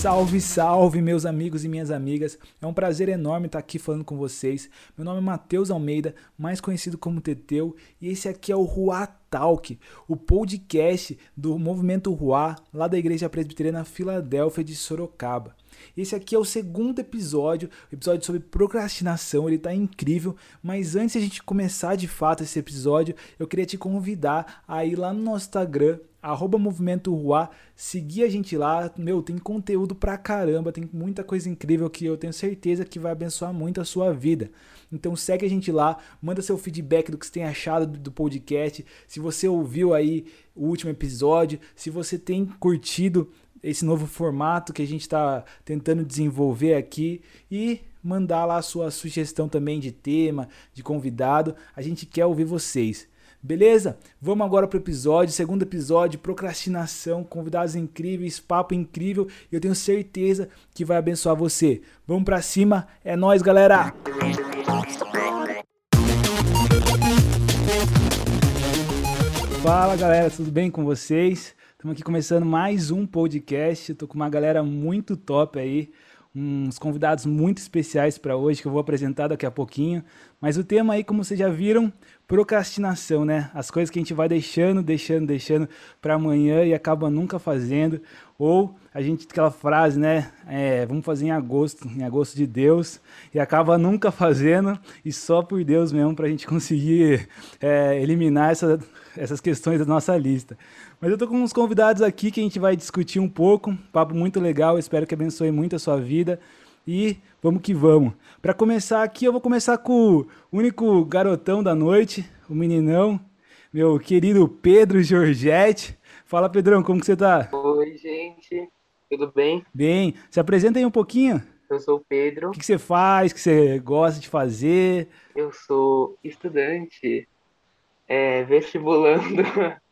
Salve, salve, meus amigos e minhas amigas. É um prazer enorme estar aqui falando com vocês. Meu nome é Matheus Almeida, mais conhecido como Teteu, e esse aqui é o Rua Talk, o podcast do Movimento Rua, lá da Igreja Presbiteriana Filadélfia de Sorocaba. Esse aqui é o segundo episódio, episódio sobre procrastinação, ele tá incrível, mas antes de a gente começar de fato esse episódio, eu queria te convidar a ir lá no nosso Instagram, arroba Movimento Rua, seguir a gente lá, meu, tem conteúdo pra caramba, tem muita coisa incrível que eu tenho certeza que vai abençoar muito a sua vida. Então segue a gente lá, manda seu feedback do que você tem achado do podcast, se você ouviu aí o último episódio, se você tem curtido esse novo formato que a gente está tentando desenvolver aqui e mandar lá a sua sugestão também de tema, de convidado. A gente quer ouvir vocês. Beleza? Vamos agora para o episódio, segundo episódio, procrastinação, convidados incríveis, papo incrível, e eu tenho certeza que vai abençoar você. Vamos para cima, é nós, galera. Fala, galera, tudo bem com vocês? Estamos aqui começando mais um podcast. Estou com uma galera muito top aí, uns convidados muito especiais para hoje que eu vou apresentar daqui a pouquinho. Mas o tema aí, como vocês já viram, procrastinação, né? As coisas que a gente vai deixando, deixando, deixando para amanhã e acaba nunca fazendo. Ou a gente aquela frase, né? É, vamos fazer em agosto, em agosto de Deus, e acaba nunca fazendo, e só por Deus mesmo para a gente conseguir é, eliminar essa, essas questões da nossa lista. Mas eu tô com uns convidados aqui que a gente vai discutir um pouco, papo muito legal, espero que abençoe muito a sua vida. E vamos que vamos. Para começar aqui, eu vou começar com o único garotão da noite, o meninão, meu querido Pedro Giorgetti. Fala, Pedrão, como que você tá? Oi, gente. Tudo bem? Bem. Se apresenta aí um pouquinho. Eu sou o Pedro. O que, que você faz? O que você gosta de fazer? Eu sou estudante, é, vestibulando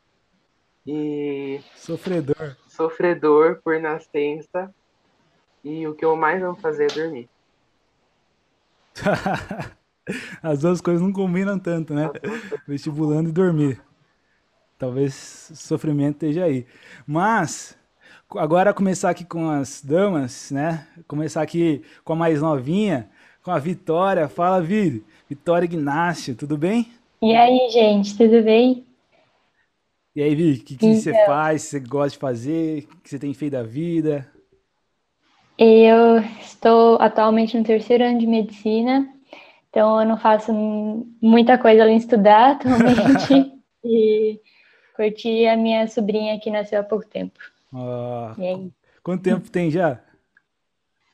e Sofredor. sofredor por nascença. E o que eu mais amo fazer é dormir. As duas coisas não combinam tanto, né? Vestibulando e dormir. Talvez o sofrimento esteja aí. Mas, agora começar aqui com as damas, né? Começar aqui com a mais novinha, com a Vitória. Fala, Vi. Vitória Ignácio, tudo bem? E aí, gente, tudo bem? E aí, Vi, o que, que você Então. faz? Você gosta de fazer? O que você tem feito da vida? Eu estou atualmente no terceiro ano de medicina, então eu não faço muita coisa além de estudar atualmente e curti a minha sobrinha que nasceu há pouco tempo. E aí? quanto tempo tem já?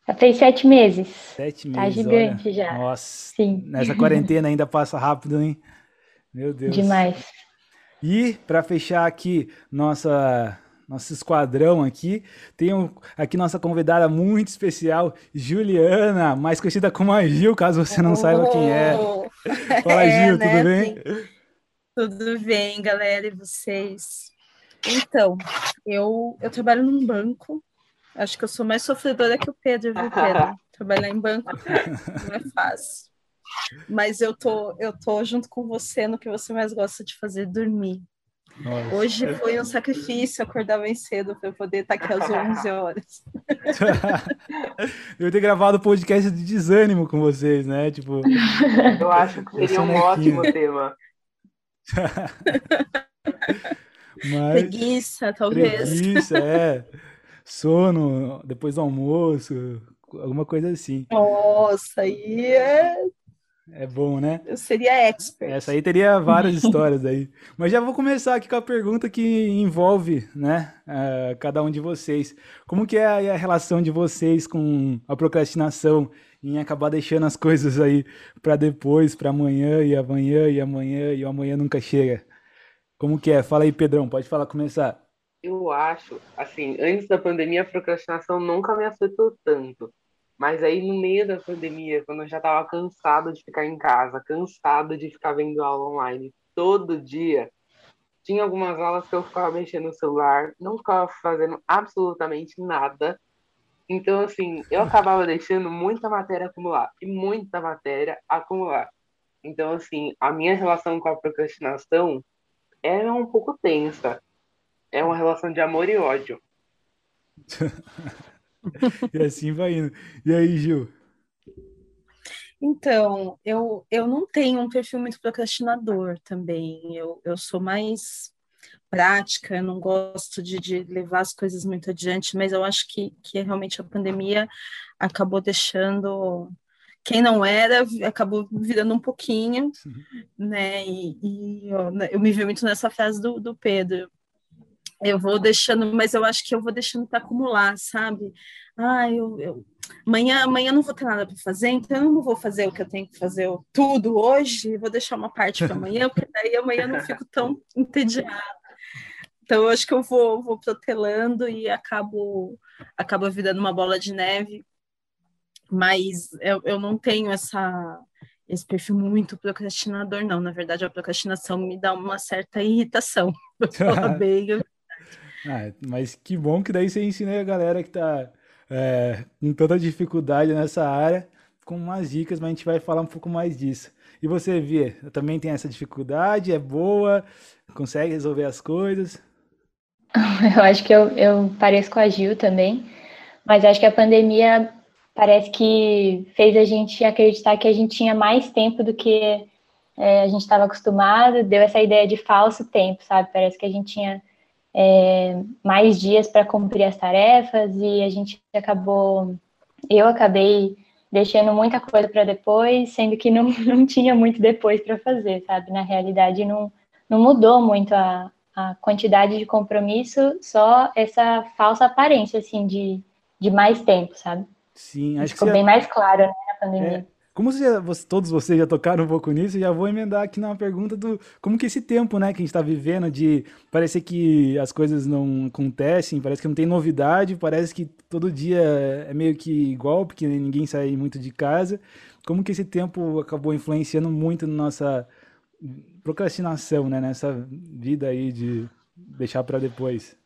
Já fez sete meses. Sete Tá meses, gigante olha. já. Nossa, Sim, nessa quarentena ainda passa rápido, hein? Meu Deus. demais. E para fechar aqui nossa nosso esquadrão aqui, tem um- aqui nossa convidada muito especial, Juliana, mais conhecida como a Gil, caso você não saiba quem é. Oh, Fala, é, Gil, né? tudo bem? Tem- Tudo bem, galera, e vocês? Então, eu, eu trabalho num banco. Acho que eu sou mais sofredora que o Pedro, viu, Pedro? Trabalhar em banco não é fácil. Mas eu tô, eu tô junto com você no que você mais gosta de fazer, dormir. Nossa. Hoje foi um sacrifício acordar bem cedo para eu poder estar aqui às 11 horas. Eu ter gravado podcast de desânimo com vocês, né? Tipo, Eu acho que seria um ótimo tema. mas Preguiça, talvez. preguiça, é. Sono depois do almoço, alguma coisa assim. Nossa, aí é... É bom, né? eu seria expert. Essa aí teria várias histórias aí. Mas já vou começar aqui com a pergunta que envolve, né, eh, cada um de vocês. Como que é aí a relação de vocês com a procrastinação em acabar deixando as coisas aí para depois, para amanhã e amanhã e amanhã e o amanhã nunca chega? Como que é? Fala aí, Pedrão, pode falar, começar. Eu acho, assim, antes da pandemia, a procrastinação nunca me afetou tanto. Mas aí, no meio da pandemia, quando eu já estava cansado de ficar em casa, cansado de ficar vendo aula online todo dia, tinha algumas aulas que eu ficava mexendo no celular, não ficava fazendo absolutamente nada. Então, assim, eu acabava deixando muita matéria acumular e muita matéria acumular. Então, assim, a minha relação com a procrastinação é um pouco tensa. É uma relação de amor e ódio. e assim vai indo. E aí, Gil? Então, eu, eu não tenho um perfil muito procrastinador também. Eu, eu sou mais prática, eu não gosto de, de levar as coisas muito adiante, mas eu acho que, que realmente a pandemia acabou deixando quem não era acabou virando um pouquinho, né? E, e eu, eu, me vi muito nessa frase do, do Pedro. Eu vou deixando, mas eu acho que eu vou deixando para acumular, sabe? Ah, eu, eu, amanhã, amanhã não vou ter nada para fazer, então eu não vou fazer o que eu tenho que fazer tudo hoje, vou deixar uma parte para amanhã, porque daí amanhã eu não fico tão entediada. Então eu acho que eu vou, vou protelando e acabo, acabo virando uma bola de neve mas eu, eu não tenho essa, esse perfil muito procrastinador, não. Na verdade, a procrastinação me dá uma certa irritação. bem. Ah, mas que bom que daí você ensina a galera que está é, com tanta dificuldade nessa área com umas dicas, mas a gente vai falar um pouco mais disso. E você, Via, também tem essa dificuldade? É boa? Consegue resolver as coisas? Eu acho que eu, eu pareço com a Gil também, mas acho que a pandemia parece que fez a gente acreditar que a gente tinha mais tempo do que é, a gente estava acostumado, deu essa ideia de falso tempo, sabe? Parece que a gente tinha é, mais dias para cumprir as tarefas e a gente acabou, eu acabei deixando muita coisa para depois, sendo que não, não tinha muito depois para fazer, sabe? Na realidade, não, não mudou muito a, a quantidade de compromisso, só essa falsa aparência, assim, de, de mais tempo, sabe? Sim, acho Ficou que bem mais claro, né, na pandemia. É, como você já, você, todos vocês já tocaram um pouco nisso, já vou emendar aqui na pergunta do como que esse tempo, né, que a gente está vivendo, de parecer que as coisas não acontecem, parece que não tem novidade, parece que todo dia é meio que igual, porque ninguém sai muito de casa. Como que esse tempo acabou influenciando muito na nossa procrastinação, né, nessa vida aí de deixar para depois?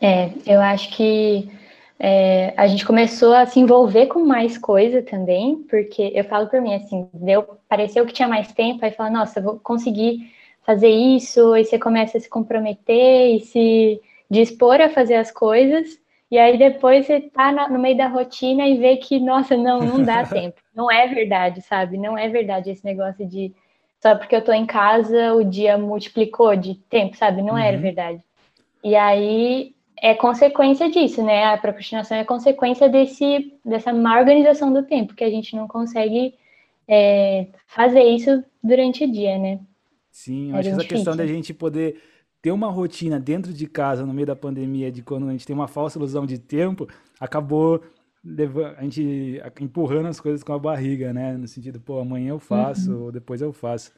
É, eu acho que é, a gente começou a se envolver com mais coisa também, porque eu falo por mim assim, deu, pareceu que tinha mais tempo, aí fala, nossa, vou conseguir fazer isso, aí você começa a se comprometer e se dispor a fazer as coisas, e aí depois você tá na, no meio da rotina e vê que, nossa, não, não dá tempo. Não é verdade, sabe? Não é verdade esse negócio de só porque eu tô em casa o dia multiplicou de tempo, sabe? Não uhum. era verdade. E aí é consequência disso, né? A procrastinação é consequência desse, dessa má organização do tempo, que a gente não consegue é, fazer isso durante o dia, né? Sim, eu é acho que essa difícil. questão da gente poder ter uma rotina dentro de casa no meio da pandemia, de quando a gente tem uma falsa ilusão de tempo, acabou a gente empurrando as coisas com a barriga, né? No sentido, pô, amanhã eu faço, uhum. ou depois eu faço.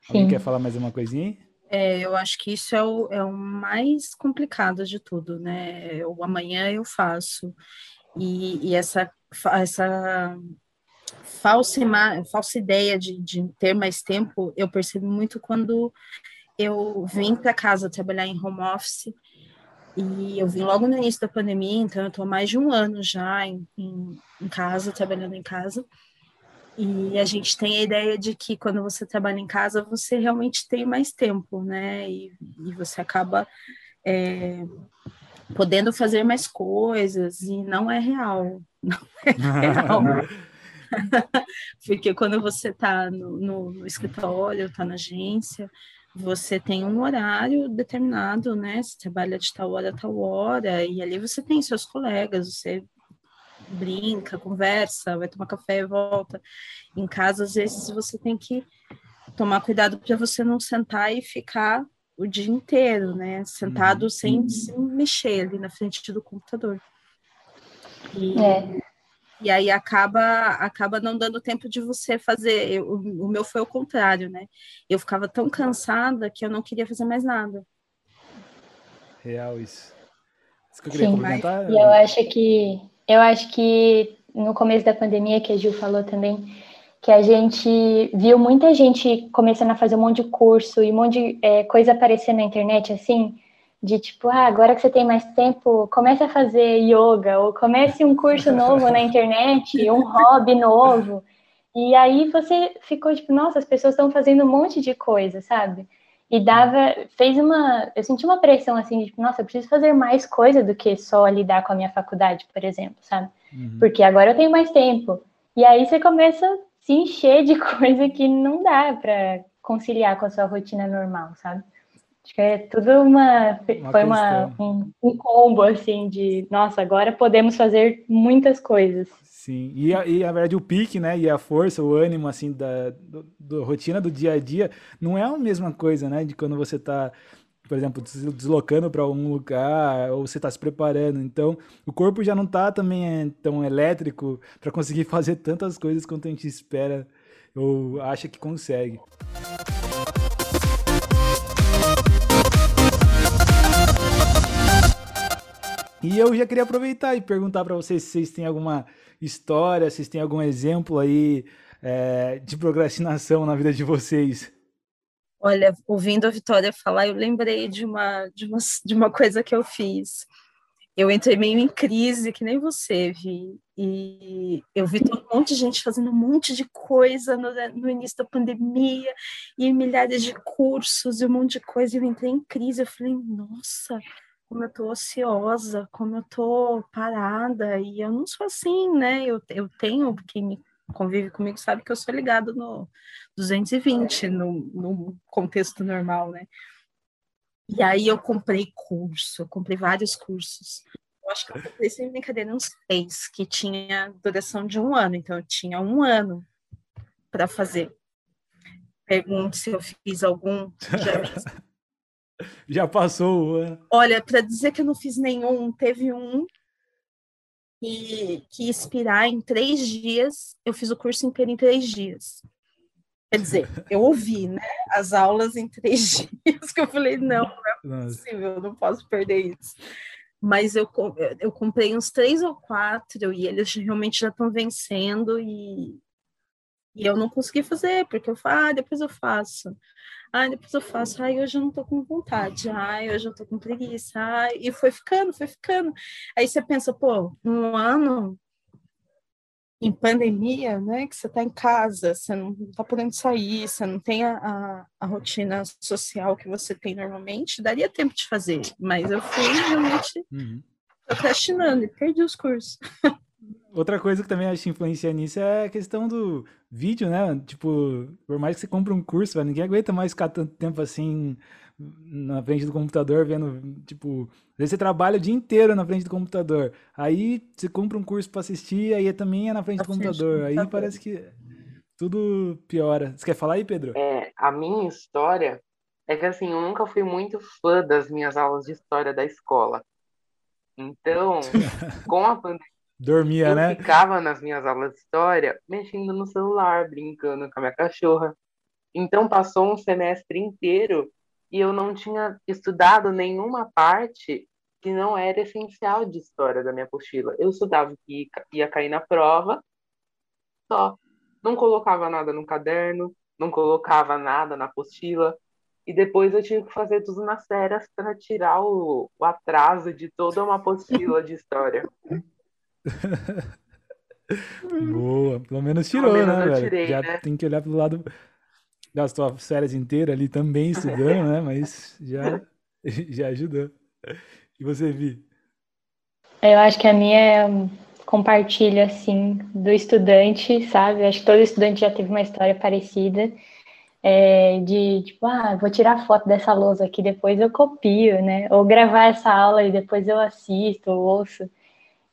Sim. Alguém quer falar mais uma coisinha? É, eu acho que isso é o, é o mais complicado de tudo, né? O amanhã eu faço. E, e essa, essa falsa, falsa ideia de, de ter mais tempo, eu percebo muito quando eu vim para casa trabalhar em home office. E eu vim logo no início da pandemia, então eu estou mais de um ano já em, em, em casa, trabalhando em casa. E a gente tem a ideia de que quando você trabalha em casa, você realmente tem mais tempo, né? E, e você acaba é, podendo fazer mais coisas, e não é real. Não é real. Porque quando você está no, no, no escritório, está na agência, você tem um horário determinado, né? Você trabalha de tal hora a tal hora, e ali você tem seus colegas, você brinca, conversa, vai tomar café e volta. Em casa, às vezes, você tem que tomar cuidado para você não sentar e ficar o dia inteiro, né? Sentado uhum. sem se mexer ali na frente do computador. E, é. e aí acaba, acaba não dando tempo de você fazer. Eu, o meu foi o contrário, né? Eu ficava tão cansada que eu não queria fazer mais nada. Real isso. Isso que eu queria Sim, comentar. E eu acho que eu acho que no começo da pandemia, que a Gil falou também, que a gente viu muita gente começando a fazer um monte de curso e um monte de é, coisa aparecendo na internet, assim, de tipo, ah, agora que você tem mais tempo, comece a fazer yoga, ou comece um curso novo na internet, um hobby novo. E aí você ficou tipo, nossa, as pessoas estão fazendo um monte de coisa, sabe? E dava, fez uma, eu senti uma pressão assim, de, nossa, eu preciso fazer mais coisa do que só lidar com a minha faculdade, por exemplo, sabe? Uhum. Porque agora eu tenho mais tempo. E aí você começa a se encher de coisa que não dá para conciliar com a sua rotina normal, sabe? Acho que é tudo uma, uma foi uma, um, um combo assim de, nossa, agora podemos fazer muitas coisas. Sim, e a, e a verdade o pique, né, e a força, o ânimo, assim, da do, do, rotina do dia a dia, não é a mesma coisa, né, de quando você tá, por exemplo, deslocando para algum lugar, ou você está se preparando, então o corpo já não tá também é, tão elétrico para conseguir fazer tantas coisas quanto a gente espera ou acha que consegue. E eu já queria aproveitar e perguntar para vocês se vocês têm alguma história, se vocês têm algum exemplo aí é, de procrastinação na vida de vocês. Olha, ouvindo a Vitória falar, eu lembrei de uma, de uma, de uma coisa que eu fiz. Eu entrei meio em crise, que nem você, Vi, e eu vi um monte de gente fazendo um monte de coisa no, no início da pandemia, e milhares de cursos, e um monte de coisa, e eu entrei em crise, eu falei, nossa, como eu tô ociosa, como eu tô parada, e eu não sou assim, né? Eu, eu tenho, quem me convive comigo sabe que eu sou ligado no 220, no, no contexto normal, né? E aí eu comprei curso, eu comprei vários cursos. Eu acho que eu comprei sem brincadeira uns seis, que tinha duração de um ano, então eu tinha um ano para fazer. Pergunto se eu fiz algum. Já Já passou ano. Olha, para dizer que eu não fiz nenhum, teve um que, que expirar em três dias. Eu fiz o curso inteiro em três dias. Quer dizer, eu ouvi, né? As aulas em três dias, que eu falei, não, não é possível, eu não posso perder isso. Mas eu, eu comprei uns três ou quatro e eles realmente já estão vencendo e, e eu não consegui fazer, porque eu falo, ah, depois eu faço. Ai, depois eu faço. Ai, hoje eu não tô com vontade. Ai, hoje eu tô com preguiça. Ai, e foi ficando, foi ficando. Aí você pensa, pô, um ano em pandemia, né, que você tá em casa, você não tá podendo sair, você não tem a, a, a rotina social que você tem normalmente, daria tempo de fazer. Mas eu fui realmente uhum. procrastinando e perdi os cursos. Outra coisa que também acho que influencia nisso é a questão do vídeo, né? Tipo, por mais que você compre um curso, ninguém aguenta mais ficar tanto tempo assim na frente do computador vendo, tipo, às vezes você trabalha o dia inteiro na frente do computador. Aí você compra um curso para assistir, aí também é na frente do computador. Aí parece que tudo piora. Você quer falar aí, Pedro? É, a minha história é que assim, eu nunca fui muito fã das minhas aulas de história da escola. Então, com a pandemia Dormia, eu né? ficava nas minhas aulas de história mexendo no celular, brincando com a minha cachorra. Então passou um semestre inteiro e eu não tinha estudado nenhuma parte que não era essencial de história da minha apostila. Eu estudava o que ia cair na prova, só. Não colocava nada no caderno, não colocava nada na apostila. E depois eu tive que fazer tudo nas férias para tirar o, o atraso de toda uma apostila de história. Boa, pelo menos tirou, pelo menos né, velho? Tirei, já né? tem que olhar pro lado das tuas férias inteiras ali também estudando, né? Mas já, já ajudou. E você, Vi? Eu acho que a minha é compartilha, assim, do estudante, sabe? Eu acho que todo estudante já teve uma história parecida. É, de tipo, ah, vou tirar foto dessa lousa aqui, depois eu copio, né? Ou gravar essa aula e depois eu assisto, ou ouço.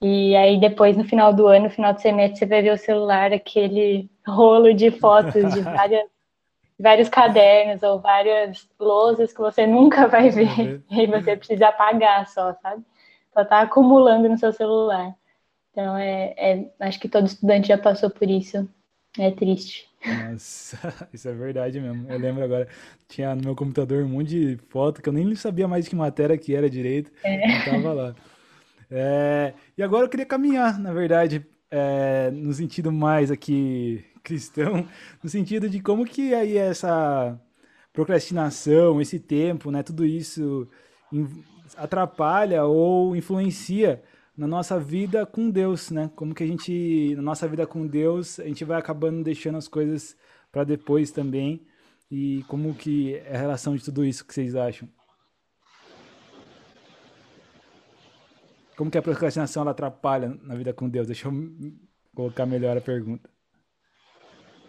E aí depois, no final do ano, no final do semestre, você vai ver o celular, aquele rolo de fotos de várias, vários cadernos ou várias lousas que você nunca vai ver. E aí você precisa apagar só, sabe? Só tá acumulando no seu celular. Então, é, é, acho que todo estudante já passou por isso. É triste. Nossa, isso é verdade mesmo. Eu lembro agora, tinha no meu computador um monte de foto que eu nem sabia mais que matéria que era direito. É. tava lá. É, e agora eu queria caminhar, na verdade, é, no sentido mais aqui cristão, no sentido de como que aí essa procrastinação, esse tempo, né, tudo isso atrapalha ou influencia na nossa vida com Deus, né? Como que a gente, na nossa vida com Deus, a gente vai acabando deixando as coisas para depois também. E como que é a relação de tudo isso que vocês acham? Como que a procrastinação ela atrapalha na vida com Deus? Deixa eu colocar melhor a pergunta.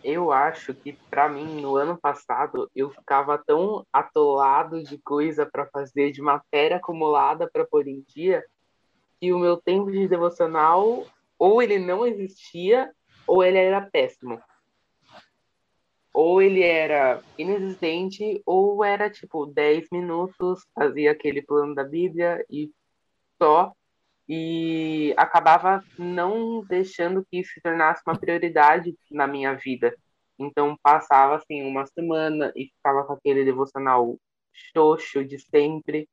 Eu acho que para mim no ano passado eu ficava tão atolado de coisa para fazer, de matéria acumulada para pôr em dia, que o meu tempo de devocional ou ele não existia ou ele era péssimo. Ou ele era inexistente ou era tipo 10 minutos, fazia aquele plano da Bíblia e só e acabava não deixando que isso se tornasse uma prioridade na minha vida. Então passava assim uma semana e ficava com aquele devocional xoxo de sempre.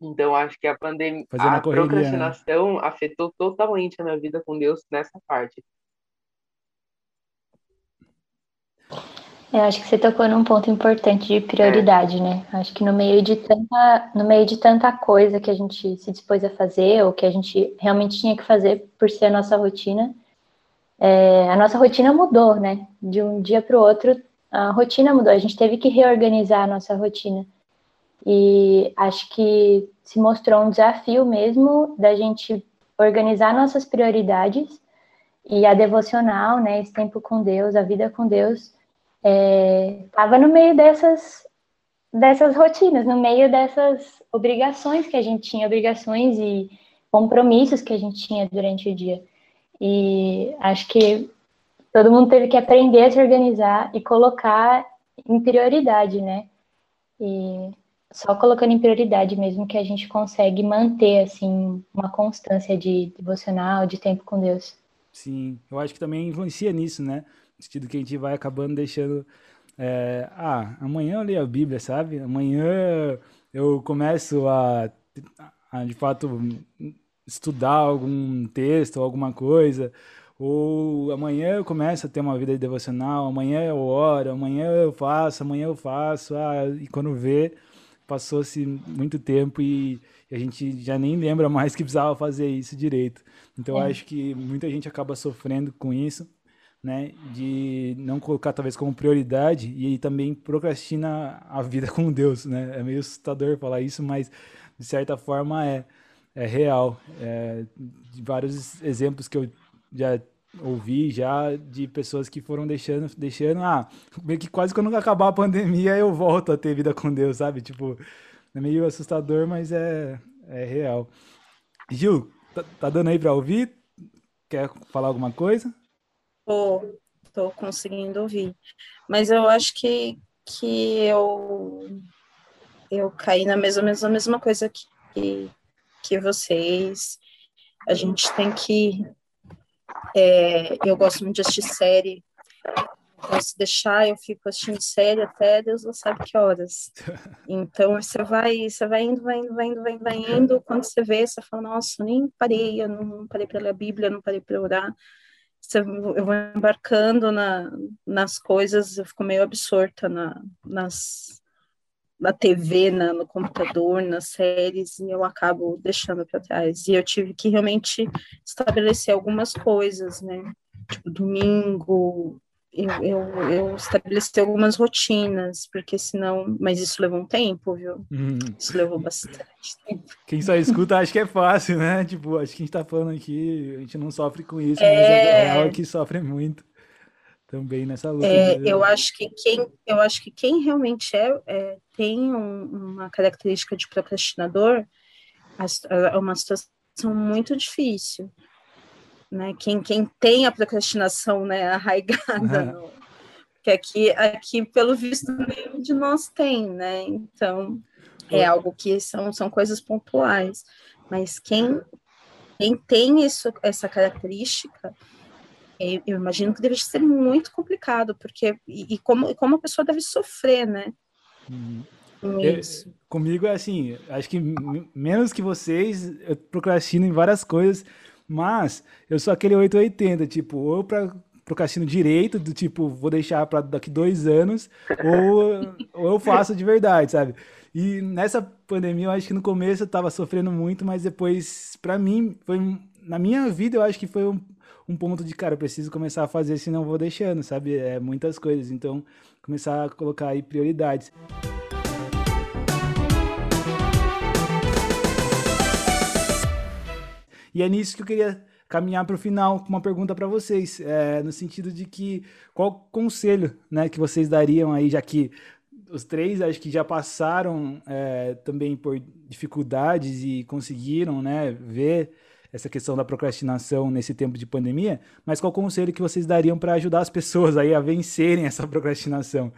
Então acho que a pandemia, a, correria, né? procrastinação né? afetou totalmente a minha vida com Deus nessa parte. Eu acho que você tocou num ponto importante de prioridade, né? Acho que no meio de tanta, no meio de tanta coisa que a gente se dispôs a fazer, ou que a gente realmente tinha que fazer por ser a nossa rotina, é, a nossa rotina mudou, né? De um dia para o outro, a rotina mudou. A gente teve que reorganizar a nossa rotina. E acho que se mostrou um desafio mesmo da gente organizar nossas prioridades e a devocional, né? Esse tempo com Deus, a vida com Deus, estava é, no meio dessas dessas rotinas, no meio dessas obrigações que a gente tinha, obrigações e compromissos que a gente tinha durante o dia. E acho que todo mundo teve que aprender a se organizar e colocar em prioridade, né? E só colocando em prioridade mesmo que a gente consegue manter assim uma constância de devocional, de tempo com Deus. Sim, eu acho que também influencia nisso, né? Sentido que a gente vai acabando deixando é, ah, amanhã eu leio a Bíblia, sabe? Amanhã eu começo a, a de fato estudar algum texto ou alguma coisa, ou amanhã eu começo a ter uma vida devocional, amanhã eu oro, amanhã eu faço, amanhã eu faço, ah, e quando vê, passou-se muito tempo e, e, a gente já nem lembra mais que precisava fazer isso direito. Então é. acho que muita gente acaba sofrendo com isso, né, de não colocar talvez como prioridade e também procrastina a vida com Deus, né? É meio assustador falar isso, mas de certa forma é é real. É, de vários exemplos que eu já ouvi já de pessoas que foram deixando, deixando, ah, meio que quase quando acabar a pandemia eu volto a ter vida com Deus, sabe? Tipo, é meio assustador, mas é, é real. Gil, tá, tá dando aí para ouvir? Quer falar alguma coisa? Tô, tô conseguindo ouvir. Mas eu acho que, que eu, eu caí na mesma, mesma, mesma coisa que, que vocês. A gente tem que. É, eu gosto muito de assistir série. Então, se deixar, eu fico assistindo série até Deus não sabe que horas. Então, você vai, você vai indo, vai indo, vai indo, vai indo, vai indo. Quando você vê, você fala, nossa, nem parei, eu não parei para ler a Bíblia, não parei para orar. Eu vou embarcando na, nas coisas, eu fico meio absorta na, nas, na TV, na, no computador, nas séries, e eu acabo deixando para trás. E eu tive que realmente estabelecer algumas coisas, né? Tipo, domingo, eu, eu, eu estabeleci algumas rotinas, porque senão. Mas isso levou um tempo, viu? Hum. Isso levou bastante tempo. Quem só escuta acha que é fácil, né? Tipo, acho que a gente tá falando aqui, a gente não sofre com isso, é... mas é algo que sofre muito também nessa luta. É, eu acho que quem eu acho que quem realmente é, é tem um, uma característica de procrastinador é uma situação muito difícil, né? Quem, quem tem a procrastinação né, arraigada, no, que aqui aqui pelo visto nenhum de nós tem, né? Então é algo que são são coisas pontuais, mas quem quem tem isso essa característica eu, eu imagino que deve ser muito complicado, porque e, e, como, e como a pessoa deve sofrer, né? Uhum. Eu, comigo é assim, acho que menos que vocês, eu procrastino em várias coisas, mas eu sou aquele 880, tipo, ou para procrastino direito, do tipo, vou deixar para daqui dois anos, ou, ou eu faço de verdade, sabe? E nessa pandemia, eu acho que no começo eu tava sofrendo muito, mas depois, para mim, foi na minha vida, eu acho que foi um, um ponto de, cara, eu preciso começar a fazer, senão vou deixando, sabe? É muitas coisas. Então, começar a colocar aí prioridades. E é nisso que eu queria caminhar para o final com uma pergunta para vocês, é, no sentido de que qual conselho, né, que vocês dariam aí, já que os três acho que já passaram é, também por dificuldades e conseguiram, né, ver essa questão da procrastinação nesse tempo de pandemia, mas qual conselho que vocês dariam para ajudar as pessoas aí a vencerem essa procrastinação?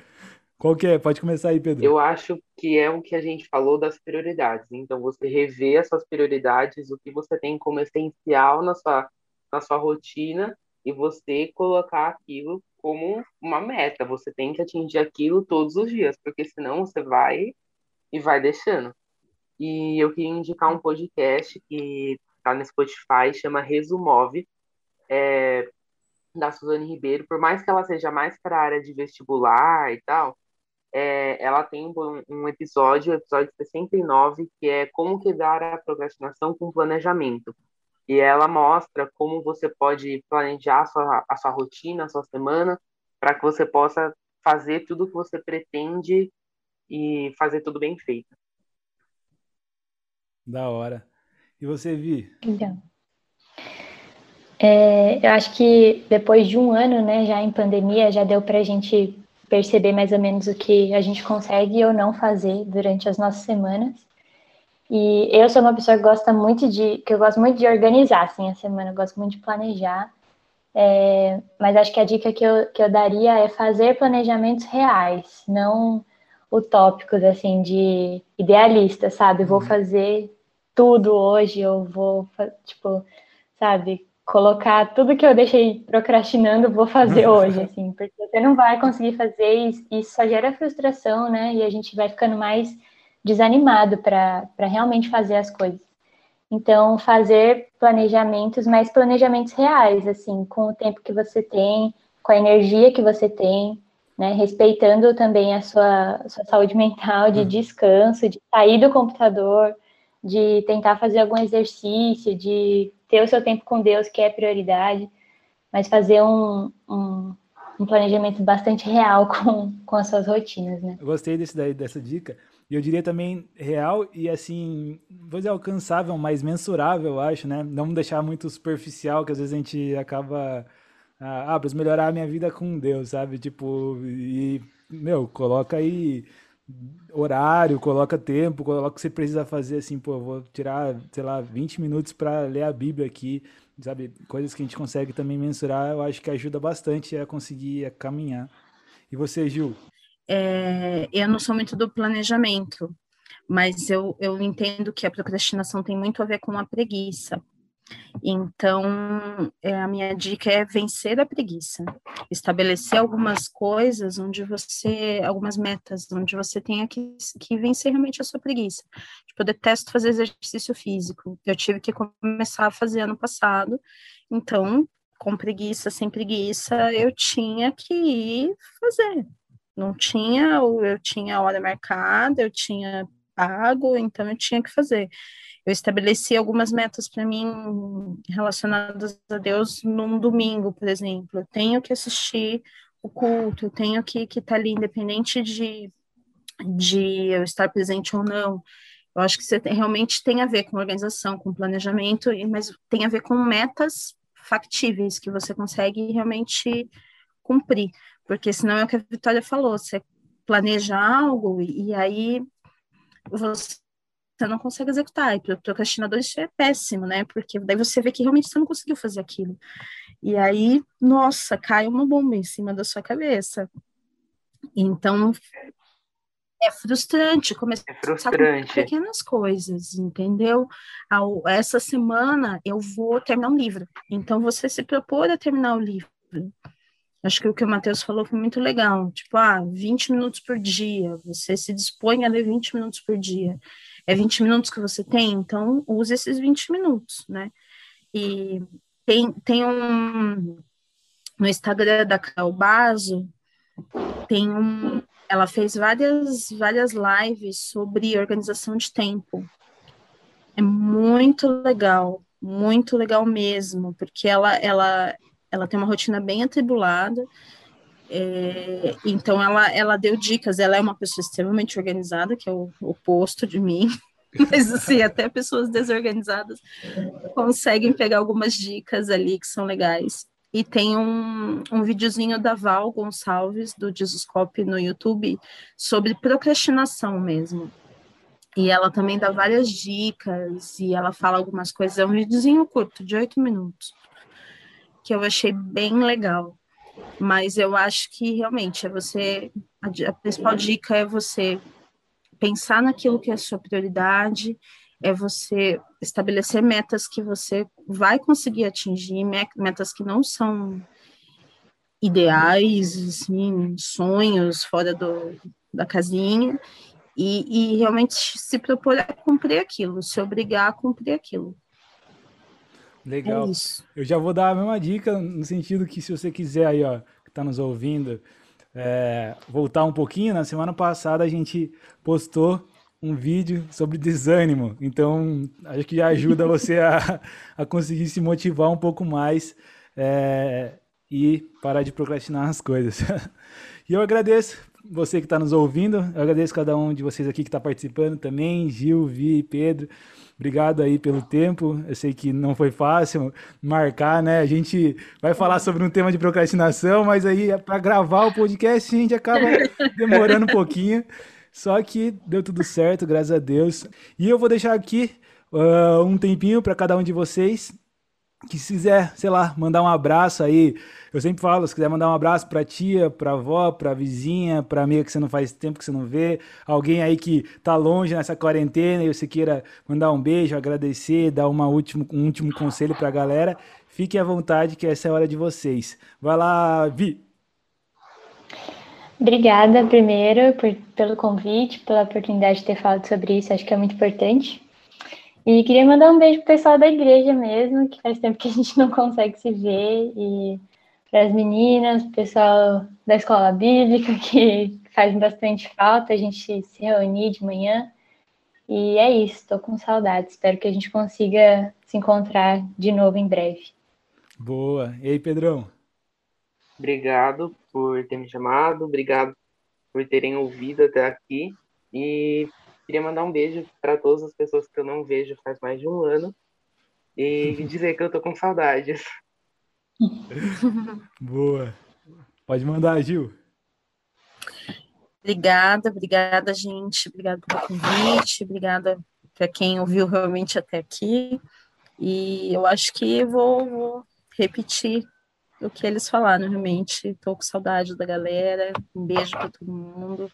Qual que é? Pode começar aí, Pedro. Eu acho que é o que a gente falou das prioridades. Então, você rever as suas prioridades, o que você tem como essencial na sua, na sua rotina e você colocar aquilo como uma meta. Você tem que atingir aquilo todos os dias, porque senão você vai e vai deixando. E eu queria indicar um podcast que está no Spotify, chama Resumove, é, da Suzane Ribeiro. Por mais que ela seja mais para a área de vestibular e tal, é, ela tem um, um episódio, o episódio 69, que é como quebrar a procrastinação com planejamento. E ela mostra como você pode planejar a sua, a sua rotina, a sua semana, para que você possa fazer tudo o que você pretende e fazer tudo bem feito. Da hora. E você, Vi? Então, é, eu acho que depois de um ano, né, já em pandemia, já deu para a gente perceber mais ou menos o que a gente consegue ou não fazer durante as nossas semanas. E eu sou uma pessoa que gosta muito de, que eu gosto muito de organizar, assim, a semana, eu gosto muito de planejar. É, mas acho que a dica que eu, que eu daria é fazer planejamentos reais, não utópicos, assim, de idealista, sabe? Vou uhum. fazer tudo hoje, eu vou, tipo, sabe? Colocar tudo que eu deixei procrastinando, vou fazer hoje, assim, porque você não vai conseguir fazer e isso só gera frustração, né? E a gente vai ficando mais desanimado para realmente fazer as coisas. Então, fazer planejamentos, mas planejamentos reais, assim, com o tempo que você tem, com a energia que você tem, né? Respeitando também a sua, sua saúde mental, de hum. descanso, de sair do computador, de tentar fazer algum exercício, de ter o seu tempo com Deus, que é prioridade, mas fazer um, um, um planejamento bastante real com, com as suas rotinas, né? Gostei desse, daí, dessa dica. E eu diria também real e assim, vou dizer alcançável, mas mensurável, eu acho, né? Não deixar muito superficial, que às vezes a gente acaba. Ah, ah para melhorar a minha vida com Deus, sabe? Tipo, e, meu, coloca aí horário, coloca tempo, coloca o que você precisa fazer, assim, pô, vou tirar, sei lá, 20 minutos para ler a Bíblia aqui, sabe? Coisas que a gente consegue também mensurar, eu acho que ajuda bastante a conseguir a caminhar. E você, Gil? É, eu não sou muito do planejamento, mas eu, eu entendo que a procrastinação tem muito a ver com a preguiça. Então, é, a minha dica é vencer a preguiça, estabelecer algumas coisas onde você, algumas metas, onde você tenha que, que vencer realmente a sua preguiça. Tipo, eu detesto fazer exercício físico, eu tive que começar a fazer ano passado, então, com preguiça, sem preguiça, eu tinha que ir fazer. Não tinha, eu tinha hora marcada, eu tinha pago, então eu tinha que fazer eu estabeleci algumas metas para mim relacionadas a Deus num domingo, por exemplo. Eu tenho que assistir o culto, eu tenho que estar tá ali, independente de, de eu estar presente ou não. Eu acho que você tem, realmente tem a ver com organização, com planejamento, mas tem a ver com metas factíveis que você consegue realmente cumprir. Porque senão é o que a Vitória falou, você planeja algo e, e aí você não consegue executar. E para o procrastinador isso é péssimo, né? Porque daí você vê que realmente você não conseguiu fazer aquilo. E aí, nossa, cai uma bomba em cima da sua cabeça. Então, é frustrante começar é frustrante. com pequenas coisas, entendeu? Essa semana eu vou terminar um livro. Então, você se propor a terminar o livro. Acho que o que o Matheus falou foi muito legal. Tipo, ah, 20 minutos por dia. Você se dispõe a ler 20 minutos por dia é 20 minutos que você tem, então use esses 20 minutos, né? E tem, tem um no Instagram da Carol tem um ela fez várias várias lives sobre organização de tempo. É muito legal, muito legal mesmo, porque ela ela ela tem uma rotina bem atribulada É, então ela, ela deu dicas, ela é uma pessoa extremamente organizada, que é o oposto de mim, mas assim, até pessoas desorganizadas conseguem pegar algumas dicas ali que são legais. E tem um, um videozinho da Val Gonçalves, do Jesuscope no YouTube, sobre procrastinação mesmo. E ela também dá várias dicas e ela fala algumas coisas. É um videozinho curto, de oito minutos, que eu achei bem legal. Mas eu acho que realmente é você. A, principal dica é você pensar naquilo que é a sua prioridade, é você estabelecer metas que você vai conseguir atingir, metas que não são ideais, assim, sonhos fora do, da casinha, e, e realmente se propor a cumprir aquilo, se obrigar a cumprir aquilo. Legal. É Eu já vou dar a mesma dica no sentido que se você quiser aí, ó, que está nos ouvindo, é, voltar um pouquinho, na semana passada a gente postou um vídeo sobre desânimo. Então, acho que já ajuda você a, a conseguir se motivar um pouco mais é, e parar de procrastinar as coisas. e eu agradeço você que está nos ouvindo, eu agradeço cada um de vocês aqui que está participando também, Gil, Vi, Pedro. Obrigado aí pelo tempo. Eu sei que não foi fácil marcar, né? A gente vai falar sobre um tema de procrastinação, mas aí para gravar o podcast a gente acaba demorando um pouquinho. Só que deu tudo certo, graças a Deus. E eu vou deixar aqui uh, um tempinho para cada um de vocês que se quiser, sei lá, mandar um abraço aí, eu sempre falo, se quiser mandar um abraço pra tia, pra avó, pra vizinha, pra amiga que você não faz tempo que você não vê, alguém aí que tá longe nessa quarentena e você queira mandar um beijo, agradecer, dar uma último, um último conselho pra galera, fiquem à vontade que essa é a hora de vocês. Vai lá, Vi! Obrigada, primeiro, por, pelo convite, pela oportunidade de ter falado sobre isso, acho que é muito importante. E queria mandar um beijo pro pessoal da igreja mesmo, que faz tempo que a gente não consegue se ver, e para as meninas, o pessoal da escola bíblica, que faz bastante falta a gente se reunir de manhã. E é isso, estou com saudade. Espero que a gente consiga se encontrar de novo em breve. Boa. E aí, Pedrão? Obrigado por ter me chamado, obrigado por terem ouvido até aqui. E queria mandar um beijo para todas as pessoas que eu não vejo faz mais de um ano e dizer que eu tô com saudades. Boa. Pode mandar, Gil. Obrigada, obrigada, gente. Obrigada pelo convite, obrigada para quem ouviu realmente até aqui. E eu acho que vou, vou repetir o que eles falaram, realmente. Estou com saudade da galera. Um beijo para todo mundo.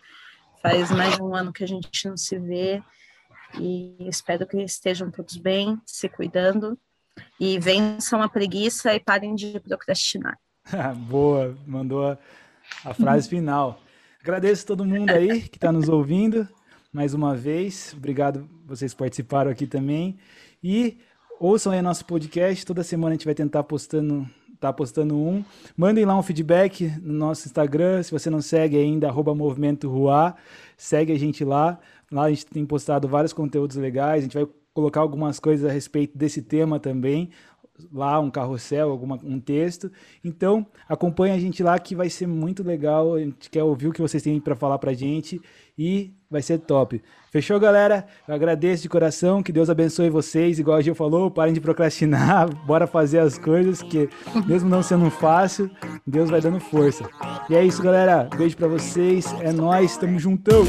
Faz mais de um ano que a gente não se vê. E espero que estejam todos bem, se cuidando. E vençam a preguiça e parem de procrastinar. Boa, mandou a, frase final. Agradeço todo mundo aí que está nos ouvindo mais uma vez. Obrigado, vocês participaram aqui também. E ouçam aí nosso podcast. Toda semana a gente vai tentar postando, tá postando um. Mandem lá um feedback no nosso Instagram. Se você não segue ainda, arroba Movimento segue a gente lá. Lá a gente tem postado vários conteúdos legais. A gente vai colocar algumas coisas a respeito desse tema também, lá um carrossel, alguma, um texto. Então, acompanhe a gente lá que vai ser muito legal. A gente quer ouvir o que vocês têm para falar para gente e vai ser top. Fechou, galera? Eu agradeço de coração, que Deus abençoe vocês. Igual a Gil falou, parem de procrastinar, bora fazer as coisas, que mesmo não sendo fácil, Deus vai dando força. E é isso, galera. Beijo para vocês. É nós, tamo juntão.